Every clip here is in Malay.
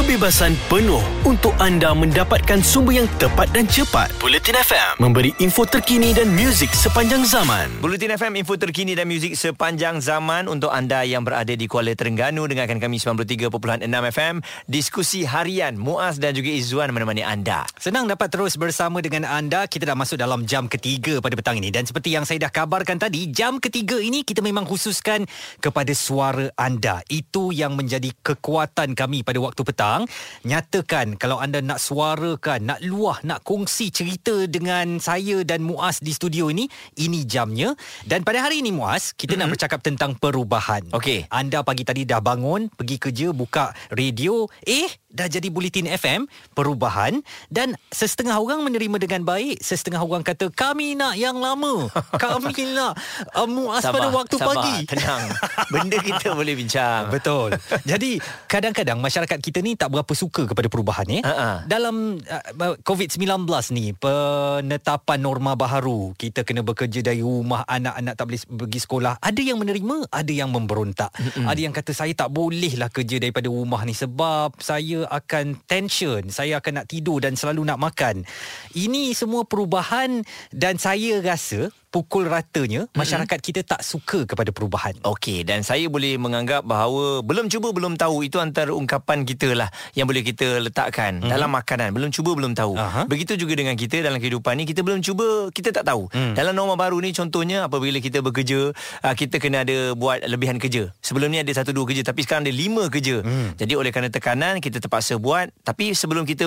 kebebasan penuh untuk anda mendapatkan sumber yang tepat dan cepat. Bulletin FM memberi info terkini dan muzik sepanjang zaman. Bulletin FM, info terkini dan muzik sepanjang zaman untuk anda yang berada di Kuala Terengganu. Dengarkan kami 93.6 FM. Diskusi harian Muaz dan juga Izzuan menemani anda. Senang dapat terus bersama dengan anda. Kita dah masuk dalam jam ketiga pada petang ini. Dan seperti yang saya dah kabarkan tadi, jam ketiga ini kita memang khususkan kepada suara anda. Itu yang menjadi kekuatan kami pada waktu petang. Nyatakan kalau anda nak suarakan, nak luah, nak kongsi cerita dengan saya dan Muaz di studio ini, ini jamnya. Dan pada hari ini Muaz, kita mm-hmm. nak bercakap tentang perubahan. Okey. Anda pagi tadi dah bangun, pergi kerja, buka radio, eh dah jadi Bulletin FM perubahan dan sesetengah orang menerima dengan baik. Sesetengah orang kata kami nak yang lama. Kami nak uh, muas pada waktu sabar, pagi. tenang. Benda kita boleh bincang. Betul. Jadi kadang-kadang masyarakat kita ni tak berapa suka kepada perubahan eh Ha-ha. dalam uh, COVID-19 ni penetapan norma baharu kita kena bekerja dari rumah anak-anak tak boleh pergi sekolah ada yang menerima ada yang memberontak. Mm-mm. ada yang kata saya tak boleh lah kerja daripada rumah ni sebab saya akan tension. Saya akan nak tidur dan selalu nak makan. Ini semua perubahan dan saya rasa pukul ratanya mm-hmm. masyarakat kita tak suka kepada perubahan Okey dan saya boleh menganggap bahawa belum cuba belum tahu itu antara ungkapan kita lah yang boleh kita letakkan mm-hmm. dalam makanan belum cuba belum tahu. Aha. Begitu juga dengan kita dalam kehidupan ni kita belum cuba kita tak tahu. Mm. Dalam norma baru ni contohnya apabila kita bekerja ah, kita kena ada buat lebihan kerja. Sebelum ni ada satu dua kerja tapi sekarang ada lima kerja. Mm. Jadi oleh kerana tekanan kita terpaksa buat tapi sebelum kita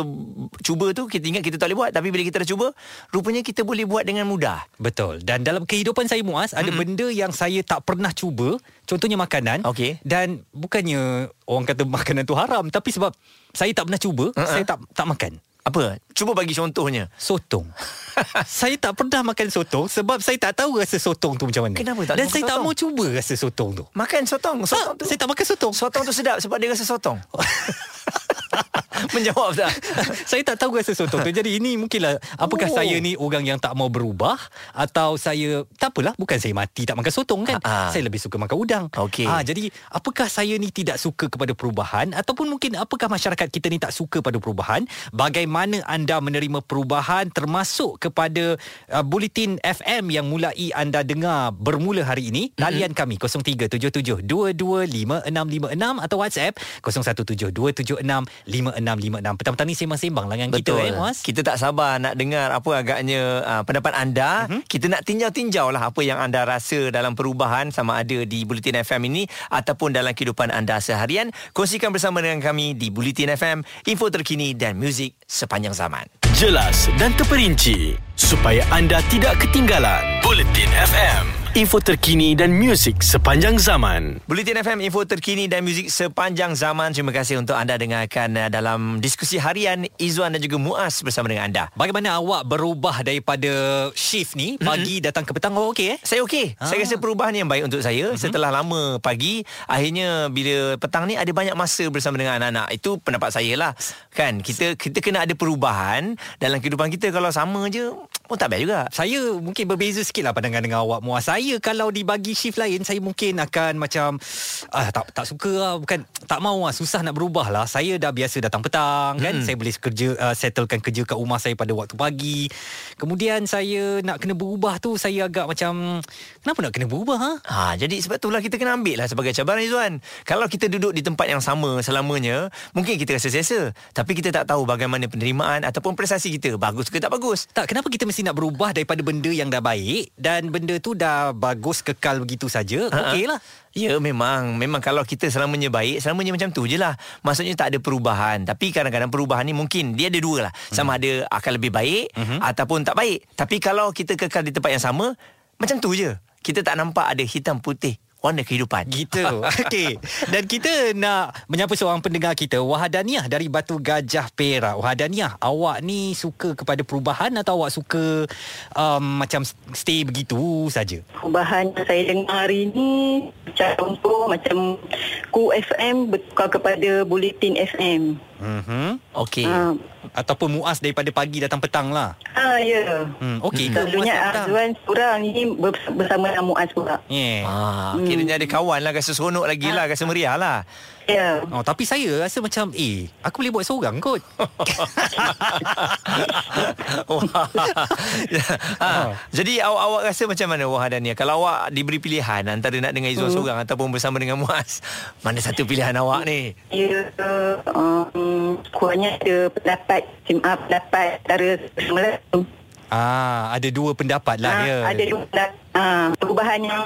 cuba tu kita ingat kita tak boleh buat tapi bila kita dah cuba rupanya kita boleh buat dengan mudah. Betul. Dan dalam kehidupan saya Muaz ada Mm-mm. benda yang saya tak pernah cuba, contohnya makanan. Okey. Dan bukannya orang kata makanan tu haram, tapi sebab saya tak pernah cuba, Uh-uh. saya tak tak makan. Apa? Cuba bagi contohnya. Sotong. saya tak pernah makan sotong sebab saya tak tahu rasa sotong tu macam mana. Kenapa tak Dan saya tak sotong? mau cuba rasa sotong tu. Makan sotong. Sotong Tak, tu. saya tak makan sotong. Sotong tu sedap sebab dia rasa sotong. Menjawab tak? saya tak tahu rasa sotong tu. Jadi ini mungkinlah apakah Oh. saya ni orang yang tak mau berubah atau saya tak apalah bukan saya mati tak makan sotong kan. Ah, ah. Saya lebih suka makan udang. Okey. Ah jadi apakah saya ni tidak suka kepada perubahan ataupun mungkin apakah masyarakat kita ni tak suka pada perubahan? Bagaimana anda menerima perubahan termasuk kepada uh, bulletin FM yang mulai anda dengar bermula hari ini? Talian kami 0377225656 atau WhatsApp 0172765656. Petang-petang ni sembang-sembang lah dengan kita eh Muaz. Kita tak sabar nak dengar apa agaknya uh, pendapat anda. Uh-huh. Kita nak tinjau-tinjau lah apa yang anda rasa dalam perubahan sama ada di Bulletin FM ini ataupun dalam kehidupan anda seharian. Kongsikan bersama dengan kami di Bulletin FM, info terkini dan muzik sepanjang zaman. Jelas dan terperinci supaya anda tidak ketinggalan. Bulletin FM, info terkini dan muzik sepanjang zaman. Bulletin FM, info terkini dan muzik sepanjang zaman. Terima kasih untuk anda dengarkan uh, dalam diskusi harian Izzuan dan juga Muaz bersama dengan anda. Bagaimana awak berubah daripada shift ni pagi mm-hmm. datang ke petang oh okey eh? Saya okey. Ah. Saya rasa perubahan yang baik untuk saya mm-hmm. setelah lama pagi akhirnya bila petang ni ada banyak masa bersama dengan anak-anak. Itu pendapat saya lah. Kan kita kita kena ada perubahan dalam kehidupan kita kalau sama je pun tak baik juga. Saya mungkin berbeza sikit lah pandangan dengan awak Muaz. Saya kalau dibagi shift lain saya mungkin akan macam ah tak tak suka lah bukan tak mau lah susah nak berubah lah. Saya dah biasa datang petang kan. Hmm. Saya boleh kerja uh, settlekan kerja kat rumah saya pada waktu pagi. Kemudian saya nak kena berubah tu saya agak macam kenapa nak kena berubah ha? Ha, jadi sebab itulah kita kena ambil lah sebagai cabaran Izzuan. Kalau kita duduk di tempat yang sama selamanya, mungkin kita rasa selesa. Tapi kita tak tahu bagaimana penerimaan ataupun prestasi kita. Bagus ke tak bagus. Tak, kenapa kita mesti nak berubah daripada benda yang dah baik dan benda tu dah bagus kekal begitu saja? Ha-ha. Okey lah. Ya memang Memang kalau kita selamanya baik Selamanya macam tu je lah Maksudnya tak ada perubahan Tapi kadang-kadang perubahan ni mungkin Dia ada dua lah Sama ada akan lebih baik Mhm. Ataupun tak baik Tapi kalau kita kekal di tempat yang sama Macam tu je Kita tak nampak ada hitam putih Warna kehidupan Gitu. Okey. Dan kita nak menyapa seorang pendengar kita, Wahadaniah dari Batu Gajah Perak. Wahadaniah, awak ni suka kepada perubahan atau awak suka um, macam stay begitu saja? Perubahan yang saya dengar hari ni contoh macam Ku FM bertukar kepada Bulletin FM. Mhm. Okey Ha, Ataupun muas daripada pagi datang petang lah. ha ya. Hmm, okey ke Selalunya muas? Azwan seorang ni ber- bersama dengan Muaz pula. Yeah. Ah, kiranya ada kawan lah Rasa seronok lagi lah Rasa meriah lah Ya. Oh, tapi saya rasa macam eh aku boleh buat seorang kot. Wah. ha. Jadi awak awak rasa macam mana Wah dan Nia? Kalau awak diberi pilihan antara nak dengan Izzuan hmm. seorang ataupun bersama dengan Muaz, mana satu pilihan awak ni? Ya, um, kurangnya ada pendapat, uh, pendapat antara semula. Ah, ada dua pendapat lah Ah, ya. Ada dua pendapat. Ah, perubahan yang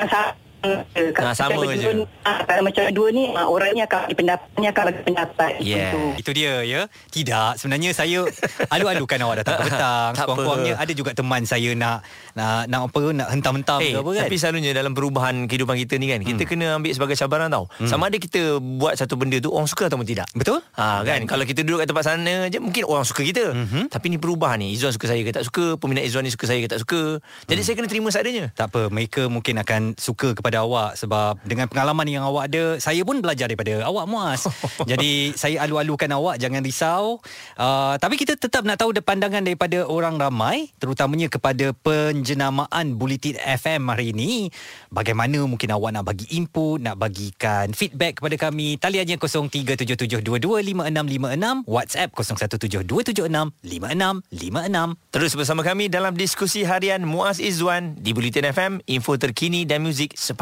sama. Ah, sama macam je. ah, kalau macam dua ni, ah, orangnya akan bagi pendapat, ni akan bagi pendapat. Yeah. Itu. Itu dia ya. Tidak, sebenarnya saya alu-alukan awak datang ke petang. Tak apa. Kurang-kurangnya ada juga teman saya nak nak nak apa nak hentam-hentam Eh, ke apa kan. tapi selalunya dalam perubahan kehidupan kita ni kan, kita kena ambil sebagai cabaran tau. Sama ada kita buat satu benda tu orang suka ataupun tidak. Betul? Ha kan kalau kita duduk kat tempat sana je mungkin orang suka kita. Mm-hmm. Tapi ni perubahan ni. Izzuan suka saya ke tak suka, peminat Izzuan ni suka saya ke tak suka. Jadi saya kena terima seadanya. Tak apa, mereka mungkin akan suka kepada awak sebab dengan pengalaman yang awak ada, saya pun belajar daripada awak Muaz. Jadi saya alu-alukan awak, jangan risau. Uh, tapi kita tetap nak tahu pandangan daripada orang ramai, terutamanya kepada penjenamaan Bulletin FM hari ini. Bagaimana mungkin awak nak bagi input, nak bagikan feedback kepada kami. Taliannya 0377225656, WhatsApp 0172765656. Terus bersama kami dalam diskusi harian Muaz Izzuan di Bulletin FM, info terkini dan muzik sepanjang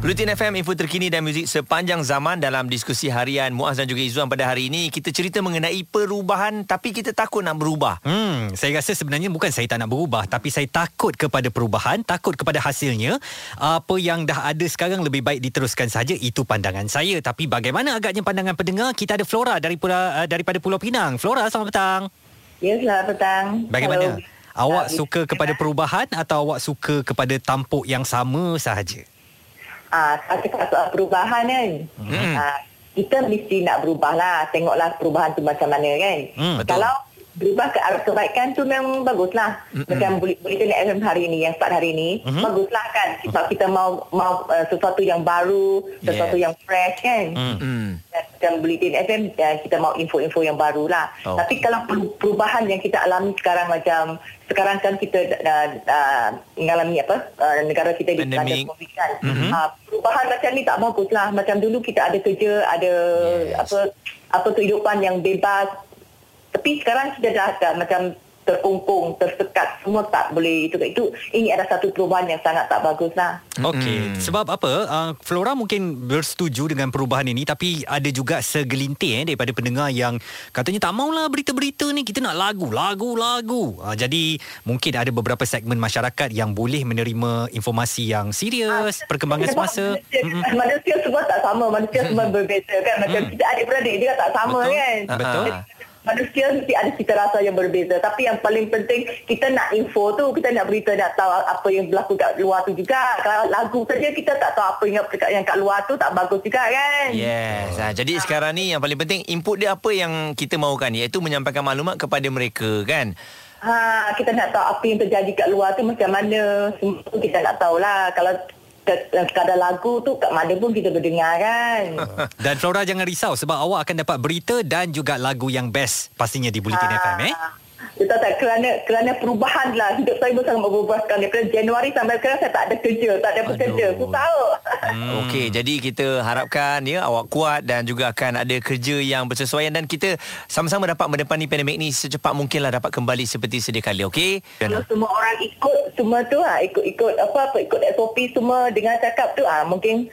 Bulletin FM, info terkini dan muzik sepanjang zaman dalam diskusi harian Muaz dan juga Izzuan pada hari ini. Kita cerita mengenai perubahan tapi kita takut nak berubah. Hmm, saya rasa sebenarnya bukan saya tak nak berubah tapi saya takut kepada perubahan, takut kepada hasilnya. Apa yang dah ada sekarang lebih baik diteruskan saja itu pandangan saya. Tapi bagaimana agaknya pandangan pendengar? Kita ada Flora daripada uh, daripada Pulau Pinang. Flora, selamat petang. Ya, selamat petang. Bagaimana? Hello. Awak suka kepada perubahan atau awak suka kepada tampuk yang sama sahaja? Saya cakap soal perubahan kan. Hmm. Ah, kita mesti nak berubah lah. Tengoklah perubahan tu macam mana kan. Hmm, betul. Kalau berubah ke arah kebaikan tu memang baguslah. Macam boleh boleh FM hari ni yang start hari ni, Mhm. baguslah kan. Sebab kita mau mau uh, sesuatu yang baru, sesuatu Yes. yang fresh kan. Hmm. Hmm. Dan Macam Bulletin FM dan kita mau info-info yang baru lah. Oh. Tapi kalau per- perubahan yang kita alami sekarang macam sekarang kan kita uh, uh, mengalami apa uh, negara kita di Pandemik. COVID kan. Mhm. Uh, perubahan macam ni tak bagus lah. Macam dulu kita ada kerja, ada Yes. apa apa kehidupan yang bebas. Tapi sekarang sudah dah, dah macam terkungkung, tersekat, semua tak boleh itu itu ini ada satu perubahan yang sangat tak bagus lah. Okey, sebab apa? Uh, Flora mungkin bersetuju dengan perubahan ini tapi ada juga segelintir eh, daripada pendengar yang katanya tak maulah berita-berita ni kita nak lagu, lagu, lagu. Uh, jadi mungkin ada beberapa segmen masyarakat yang boleh menerima informasi yang serius, perkembangan Sebab semasa. Manusia, manusia semua tak sama. Manusia semua berbeza kan. Macam kita adik-beradik juga tak sama Betul. kan. Betul. Manusia mesti ada cita rasa yang berbeza. Tapi yang paling penting, kita nak info tu, kita nak berita, nak tahu apa yang berlaku kat luar tu juga. Kalau lagu saja kita tak tahu apa yang, yang kat luar tu, tak bagus juga kan. Yes. Ha, jadi sekarang ni yang paling penting input dia apa yang kita mahukan iaitu menyampaikan maklumat kepada mereka kan. Ha, kita nak tahu apa yang terjadi kat luar tu macam mana. Semua kita nak tahulah. Kalau sekadar lagu tu kat mana pun kita berdengar kan. Dan Flora jangan risau sebab awak akan dapat berita dan juga lagu yang best pastinya di Bulletin FM eh. Kita tak kerana kerana perubahan lah hidup saya pun sangat berubah sekarang daripada Januari sampai sekarang saya tak ada kerja tak ada bekerja Aduh. susah. Hmm. Okey, jadi kita harapkan ya awak kuat dan juga akan ada kerja yang bersesuaian dan kita sama-sama dapat mendepani pandemik ni secepat mungkinlah dapat kembali seperti sedia kala, okey? kalau semua orang ikut semua tu ha, ikut-ikut apa apa ikut SOP semua dengan cakap tu ah mungkin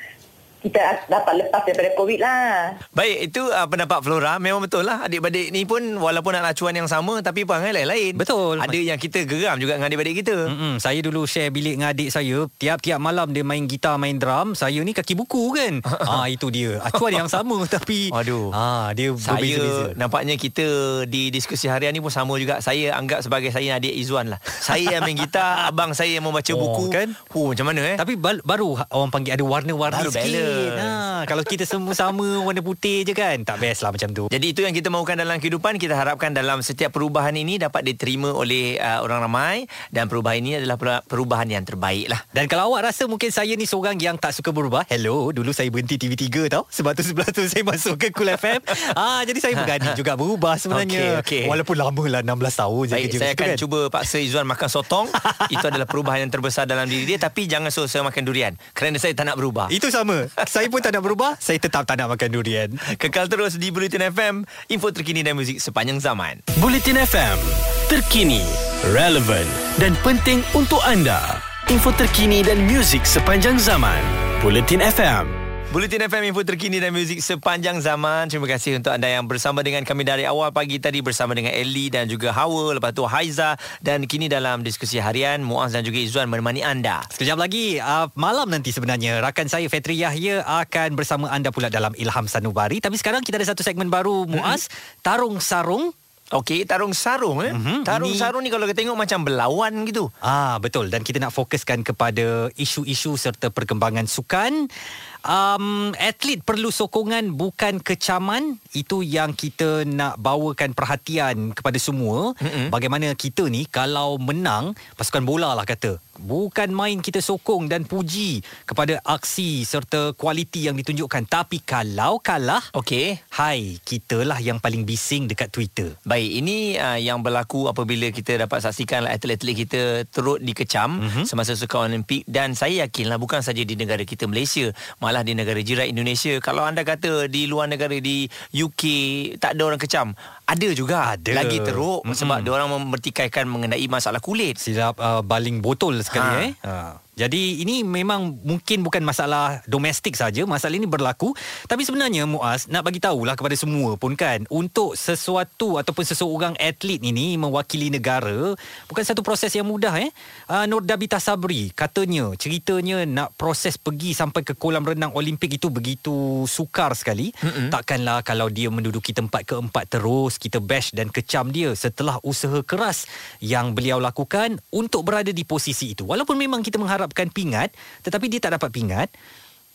kita dapat lepas daripada COVID lah. Baik, itu uh, pendapat Flora. Memang betul lah. Adik-beradik ni pun walaupun nak acuan yang sama tapi perangai lain-lain. Betul. Ada yang kita geram juga dengan adik-beradik kita. Mm-mm, saya dulu share bilik dengan adik saya Tiap-tiap malam dia main gitar Main drum Saya ni kaki buku kan ah Itu dia Acuan yang sama Tapi Aduh. ah, Dia berbeza-beza Saya nampaknya kita di diskusi harian ni pun sama juga. Saya anggap sebagai saya adik Izzuan lah. Saya yang main gitar, abang saya yang membaca Oh, buku. kan? Huh, macam mana eh? Tapi bal- baru ha- orang panggil ada warna-warni Baru sikit. balance. Ha. Ah, kalau kita semua sama warna putih je kan, tak best lah macam tu. Jadi itu yang kita mahukan dalam kehidupan Kita harapkan dalam setiap perubahan ini Dapat diterima oleh uh, orang ramai Dan perubahan ini adalah per- perubahan yang terbaik lah Dan kalau awak rasa mungkin saya ni seorang yang tak suka berubah, hello, dulu saya berhenti TV3 tau. Sebab tu sebelah tu saya masuk ke Cool FM. ah, jadi saya berani juga berubah sebenarnya. Okey, okey. Walaupun lama lah 16 tahun je Baik, kerja saya akan kan. cuba paksa Izzuan makan sotong Itu adalah perubahan yang terbesar dalam diri dia Tapi jangan suruh saya makan durian Kerana saya tak nak berubah Itu sama. saya pun tak nak berubah, saya tetap tak nak makan durian. Kekal terus di Bulletin FM Info terkini dan muzik sepanjang zaman Bulletin FM, terkini, relevant dan penting untuk anda. Info terkini dan muzik sepanjang zaman. Bulletin FM. Bulletin FM info terkini dan muzik sepanjang zaman. Terima kasih untuk anda yang bersama dengan kami dari awal pagi tadi bersama dengan Ellie dan juga Hawa, lepas tu Haiza dan kini dalam diskusi harian Muaz dan juga Izzuan menemani anda. Sekejap lagi uh, malam nanti sebenarnya rakan saya Fetri Yahya akan bersama anda pula dalam Ilham Sanubari. Tapi sekarang kita ada satu segmen baru Muaz, Tarung Sarung. Okey, tarung sarung eh. Mhm, Tarung ini- sarung ni kalau kita tengok macam berlawan gitu. Ah betul dan kita nak fokuskan kepada isu-isu serta perkembangan sukan. Um, atlet perlu sokongan bukan kecaman. Itu yang kita nak bawakan perhatian kepada semua. Mm-hmm. bagaimana kita ni kalau menang pasukan bola lah kata bukan main kita sokong dan puji kepada aksi serta kualiti yang ditunjukkan tapi kalau kalah Okey. hai kita lah yang paling bising dekat Twitter Baik, ini uh, yang berlaku apabila kita dapat saksikan lah atlet-atlet kita turut dikecam mm-hmm. semasa Sukan Olimpik dan saya yakinlah bukan saja di negara kita Malaysia, malah di negara jiran Indonesia. Kalau anda kata di luar negara di UK tak ada orang kecam, ada juga. Ada. Lagi teruk mm-hmm. sebab dia orang mempertikaikan mengenai masalah kulit. silap uh, baling botol sekali ha. eh. Ha. Jadi ini memang mungkin bukan masalah domestik saja, masalah ini berlaku. Tapi sebenarnya Muaz nak bagi tahulah kepada semua pun kan, untuk sesuatu ataupun seseorang atlet ini mewakili negara bukan satu proses yang mudah eh. Uh, Nur Dabita Sabri katanya ceritanya nak proses pergi sampai ke kolam renang Olimpik itu begitu sukar sekali. Mm-hmm. Takkanlah kalau dia menduduki tempat keempat terus kita bash dan kecam dia setelah usaha keras yang beliau lakukan untuk berada di posisi itu. Walaupun memang kita mengharapkan pingat tetapi dia tak dapat pingat,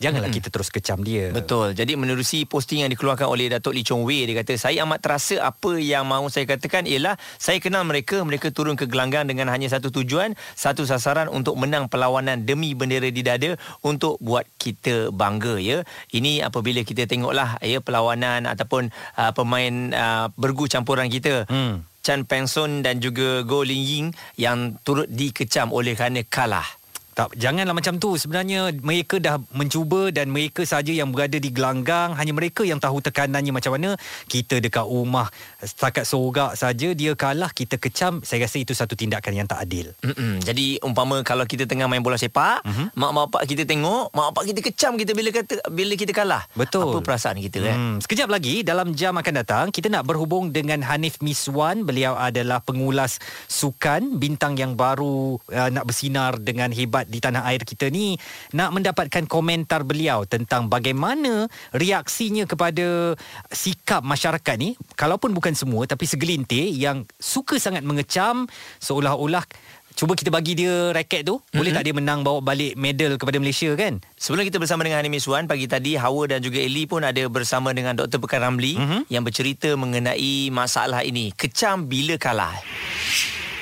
janganlah mm-hmm. kita terus kecam dia. Betul. Jadi menerusi posting yang dikeluarkan oleh Datuk Lee Chong Wei dia kata saya amat terasa apa yang mahu saya katakan ialah saya kenal mereka mereka turun ke gelanggang dengan hanya satu tujuan satu sasaran untuk menang perlawanan demi bendera di dada untuk buat kita bangga ya. Ini apabila kita tengoklah ya perlawanan ataupun uh, pemain uh, bergu campuran kita. Hmm. Chan Peng Son dan juga Go Ling Ying yang turut dikecam oleh kerana kalah. Tak, janganlah macam tu. Sebenarnya mereka dah mencuba dan mereka saja yang berada di gelanggang. Hanya mereka yang tahu tekanannya macam mana. Kita dekat rumah setakat sorak saja dia kalah, kita kecam. Saya rasa itu satu tindakan yang tak adil. Mm-mm. Jadi umpama kalau kita tengah main bola sepak, Mhm. mm-hmm. mak bapak kita tengok, mak bapak kita kecam kita bila kata bila kita kalah. Betul. Apa perasaan kita kan? Hmm, sekejap lagi dalam jam akan datang kita nak berhubung dengan Hanif Miswan. Beliau adalah pengulas sukan bintang yang baru uh, nak bersinar dengan hebat di tanah air kita ni. Nak mendapatkan komentar beliau tentang bagaimana reaksinya kepada sikap masyarakat ni. Kalaupun bukan semua tapi segelintir yang suka sangat mengecam seolah-olah Cuba kita bagi dia raket tu Boleh tak dia menang Bawa balik medal kepada Malaysia kan Sebelum kita bersama dengan Hanim Iswan pagi tadi Hawa dan juga Eli pun ada bersama dengan Dr. Pekan Ramli Mhm. mm-hmm. yang bercerita mengenai masalah ini. Kecam bila kalah.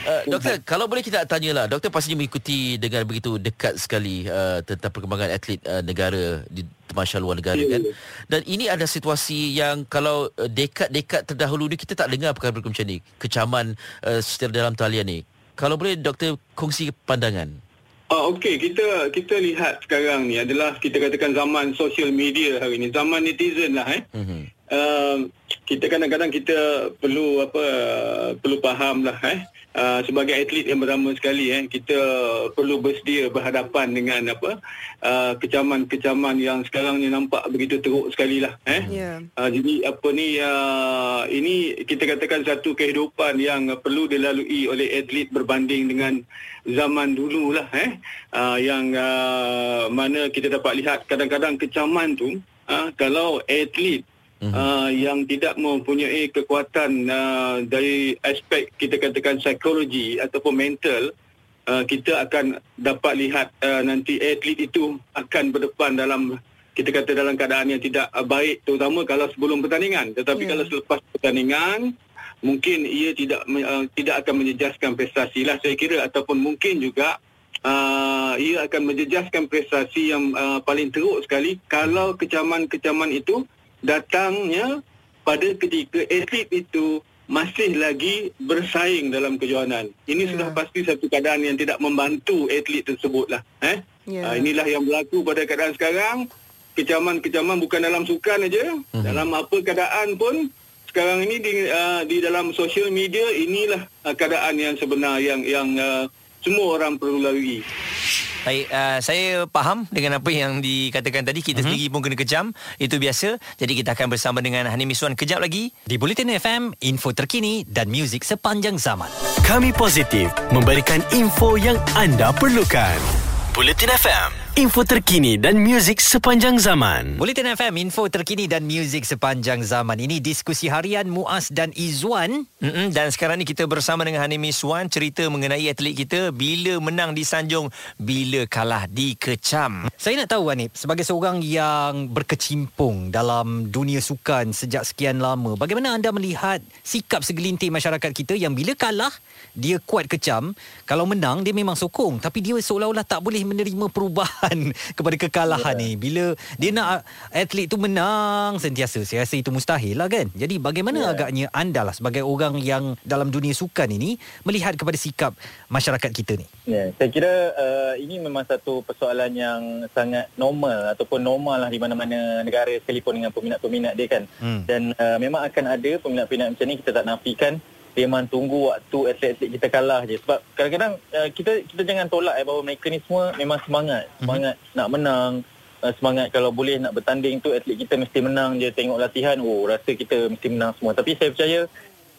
Uh, doktor, kalau boleh kita tanyalah, doktor pastinya mengikuti dengan begitu dekat sekali uh, tentang perkembangan atlet uh, negara di temasya luar negara kan. Dan ini ada situasi yang kalau uh, dekad-dekad terdahulu ni kita tak dengar perkara-perkara macam ni, kecaman uh, secara dalam talian ni. Kalau boleh doktor kongsi pandangan. Ah, Okey, kita kita lihat sekarang ni adalah kita katakan zaman social media hari ni, zaman netizen lah eh. Mm-hmm. Uh, kita kadang-kadang kita perlu apa perlu faham lah eh. Uh, sebagai atlet yang pertama sekali eh kita perlu bersedia berhadapan dengan apa uh, kecaman-kecaman yang sekarang ni nampak begitu teruk sekali lah eh. Ya. Uh, jadi apa ni uh, ini kita katakan satu kehidupan yang perlu dilalui oleh atlet berbanding dengan zaman dulu lah eh uh, yang uh, mana kita dapat lihat kadang-kadang kecaman tu uh, kalau atlet Uh, yang tidak mempunyai kekuatan uh, dari aspek kita katakan psikologi ataupun mental uh, kita akan dapat lihat uh, nanti atlet itu akan berdepan dalam kita kata dalam keadaan yang tidak uh, baik terutama kalau sebelum pertandingan. Tetapi Ya. kalau selepas pertandingan mungkin ia tidak uh, tidak akan menjejaskan prestasi lah saya kira. Ataupun mungkin juga uh, ia akan menjejaskan prestasi yang uh, paling teruk sekali kalau kecaman-kecaman itu datangnya pada ketika atlet itu masih lagi bersaing dalam kejohanan. Ini Ya. sudah pasti satu keadaan yang tidak membantu atlet tersebut lah. Eh? Ya. Uh, inilah yang berlaku pada keadaan sekarang. Kecaman-kecaman bukan dalam sukan aja, Mhm. dalam apa keadaan pun sekarang ini di uh, di dalam social media inilah uh, keadaan yang sebenar yang yang uh, semua orang perlu lalui. Baik, uh, saya faham dengan apa yang dikatakan tadi. Kita mm-hmm. sendiri pun kena kejam. Itu biasa. Jadi kita akan bersama dengan Hanim Miswan kejap lagi. Di Bulletin FM, info terkini dan muzik sepanjang zaman. Kami positif memberikan info yang anda perlukan. Bulletin FM, info terkini dan muzik sepanjang zaman. Bulletin FM, info terkini dan muzik sepanjang zaman. Ini diskusi harian Muaz dan Izwan. Mm-mm, dan sekarang ni kita bersama dengan Hanim Miswan cerita mengenai atlet kita bila menang di Sanjung, bila kalah di Kecam. Saya nak tahu Hanif, sebagai seorang yang berkecimpung dalam dunia sukan sejak sekian lama, bagaimana anda melihat sikap segelintir masyarakat kita yang bila kalah, dia kuat kecam, kalau menang dia memang sokong, tapi dia seolah-olah tak boleh menerima perubahan kepada kekalahan yeah. ni. Bila dia nak atlet tu menang sentiasa, saya rasa itu mustahil lah kan. Jadi bagaimana yeah. agaknya anda lah sebagai orang yang dalam dunia sukan ini melihat kepada sikap masyarakat kita ni? Ya, saya kira uh, ini memang satu persoalan yang sangat normal ataupun normal lah di mana-mana negara sekalipun dengan peminat-peminat dia kan. Hmm. Dan uh, memang akan ada peminat-peminat macam ni kita tak nafikan memang tunggu waktu atlet-atlet kita kalah je. Sebab kadang-kadang uh, kita kita jangan tolak eh bahawa mereka ni semua memang semangat. Semangat mm-hmm. nak menang uh, semangat kalau boleh nak bertanding tu atlet kita mesti menang. Je tengok latihan oh rasa kita mesti menang semua. Tapi saya percaya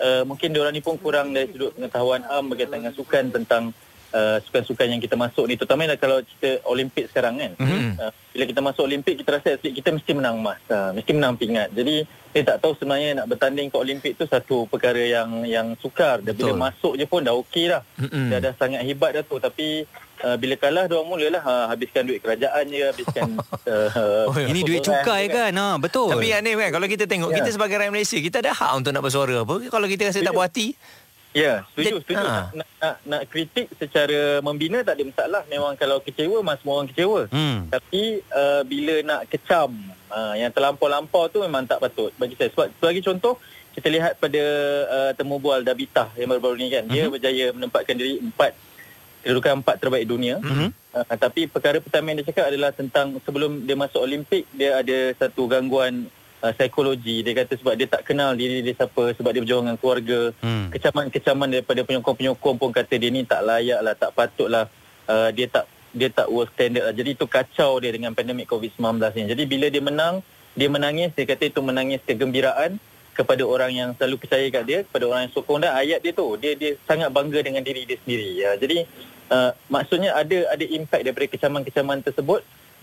uh, mungkin diorang ni pun kurang dari sudut pengetahuan am berkaitan dengan sukan tentang uh, sukan-sukan yang kita masuk ni terutamanya kalau kita Olimpik sekarang kan Mhm. uh, bila kita masuk Olimpik kita rasa atlet kita mesti menang emas uh, mesti menang pingat jadi saya tak tahu sebenarnya nak bertanding ke Olimpik tu satu perkara yang yang sukar dan bila masuk je pun dah okey dah Mm-mm. dah dah sangat hebat dah tu tapi uh, bila kalah dia mulalah uh, habiskan duit kerajaan je habiskan uh, Oh, ya. Ini duit cukai kan? Ha, betul. Tapi Hanim kan kalau kita tengok Ya. kita sebagai rakyat Malaysia kita ada hak untuk nak bersuara apa kalau kita rasa tak Setuju. puas hati. Ya, setuju, setuju. ha. Nak, nak, nak, kritik secara membina tak ada masalah. Memang kalau kecewa, memang semua orang kecewa. Hmm. Tapi uh, bila nak kecam, uh, yang terlampau-lampau tu memang tak patut bagi saya. Sebab sebagai contoh, kita lihat pada uh, temu bual Dabitah yang baru-baru ni kan. Dia berjaya menempatkan diri empat kedudukan empat terbaik dunia. Mhm. Uh, tapi perkara pertama yang dia cakap adalah tentang sebelum dia masuk Olimpik, dia ada satu gangguan uh, psikologi. Dia kata sebab dia tak kenal diri dia siapa, sebab dia berjuang dengan keluarga. Hmm. Kecaman-kecaman daripada penyokong-penyokong pun kata dia ni tak layak lah, tak patut lah. Uh, dia tak dia tak world standard lah. Jadi itu kacau dia dengan pandemik COVID-19 ni. Jadi bila dia menang, dia menangis, dia kata itu menangis kegembiraan kepada orang yang selalu percaya kat dia, kepada orang yang sokong dia. Ayat dia tu, dia dia sangat bangga dengan diri dia sendiri. Ya. Jadi uh, maksudnya ada ada impact daripada kecaman-kecaman tersebut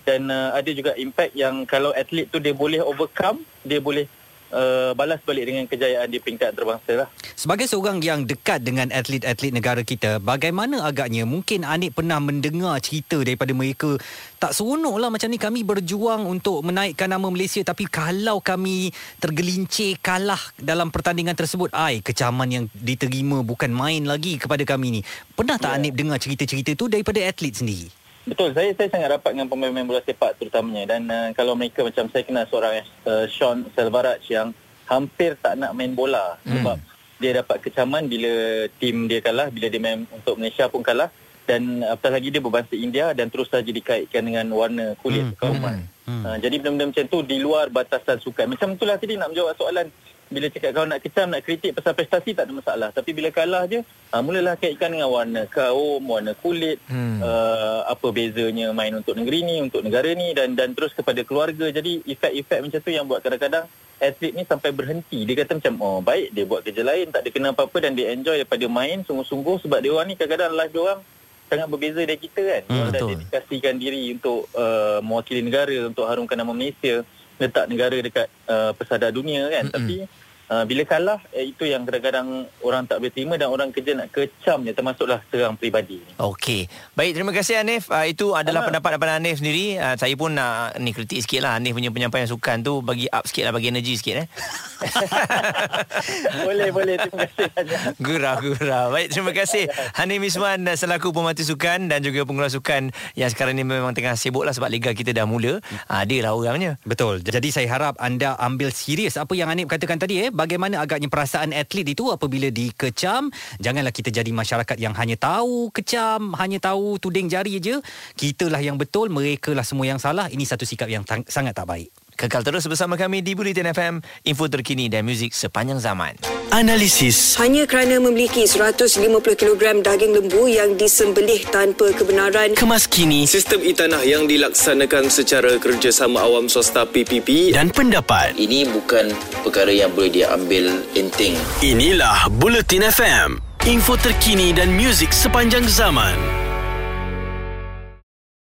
dan uh, ada juga impact yang kalau atlet tu dia boleh overcome, dia boleh uh, balas balik dengan kejayaan di peringkat antarabangsa lah. Sebagai seorang yang dekat dengan atlet-atlet negara kita, bagaimana agaknya mungkin Anik pernah mendengar cerita daripada mereka tak seronok lah macam ni kami berjuang untuk menaikkan nama Malaysia tapi kalau kami tergelincir kalah dalam pertandingan tersebut, ai kecaman yang diterima bukan main lagi kepada kami ni. Pernah tak Ya. Anik dengar cerita-cerita tu daripada atlet sendiri? Betul, saya saya sangat rapat dengan pemain-pemain bola sepak terutamanya dan uh, kalau mereka macam saya kenal seorang uh, Sean Selvaraj yang hampir tak nak main bola hmm. sebab dia dapat kecaman bila tim dia kalah, bila dia main untuk Malaysia pun kalah dan apatah lagi dia berbangsa India dan terus saja dikaitkan dengan warna kulit Hmm, hmm. kauman. hmm, Hmm. hmm. Uh, jadi benda-benda macam tu di luar batasan sukan. Macam itulah tadi nak menjawab soalan bila cakap kau nak kecam, nak kritik pasal prestasi tak ada masalah. Tapi bila kalah je, uh, mulalah kaitkan dengan warna kaum, warna kulit, Hmm. uh, apa bezanya main untuk negeri ni, untuk negara ni dan dan terus kepada keluarga. Jadi efek-efek macam tu yang buat kadang-kadang atlet ni sampai berhenti. Dia kata macam, oh baik dia buat kerja lain, tak ada kena apa-apa dan dia enjoy daripada main sungguh-sungguh sebab dia orang ni kadang-kadang live dia orang sangat berbeza dari kita kan. Hmm, Hmm, dah dedikasikan diri untuk uh, mewakili negara, untuk harumkan nama Malaysia, letak negara dekat uh, pesada dunia kan. Mm-mm. Tapi Uh, bila kalah eh, itu yang kadang-kadang orang tak boleh terima dan orang kerja nak kecam termasuklah serang peribadi. Okey. Baik, terima kasih Hanif. Uh, itu adalah pendapat daripada Hanif sendiri. Uh, saya pun nak ni kritik sikit lah Hanif punya penyampaian sukan tu bagi up sikit lah, bagi energi sikit eh. boleh boleh terima kasih. Gurau, gurau. Baik, terima kasih Hanif Miswan selaku pemerhati sukan dan juga pengulas sukan yang sekarang ni memang tengah sibuk lah sebab liga kita dah mula. Uh, dia lah orangnya. Betul. Jadi saya harap anda ambil serius apa yang Anip katakan tadi eh. Bagaimana agaknya perasaan atlet itu apabila dikecam. Janganlah kita jadi masyarakat yang hanya tahu kecam, hanya tahu tuding jari je. Kitalah yang betul, mereka lah semua yang salah. Ini satu sikap yang sangat tak baik. Kekal terus bersama kami di Bulletin FM, info terkini dan muzik sepanjang zaman. Analisis. Hanya kerana memiliki 150 kg daging lembu yang disembelih tanpa kebenaran Kemas kini Sistem e-tanah yang dilaksanakan secara kerjasama awam swasta PPP dan pendapat. Ini bukan perkara yang boleh dia ambil enteng. Inilah Bulletin FM. Info terkini dan muzik sepanjang zaman.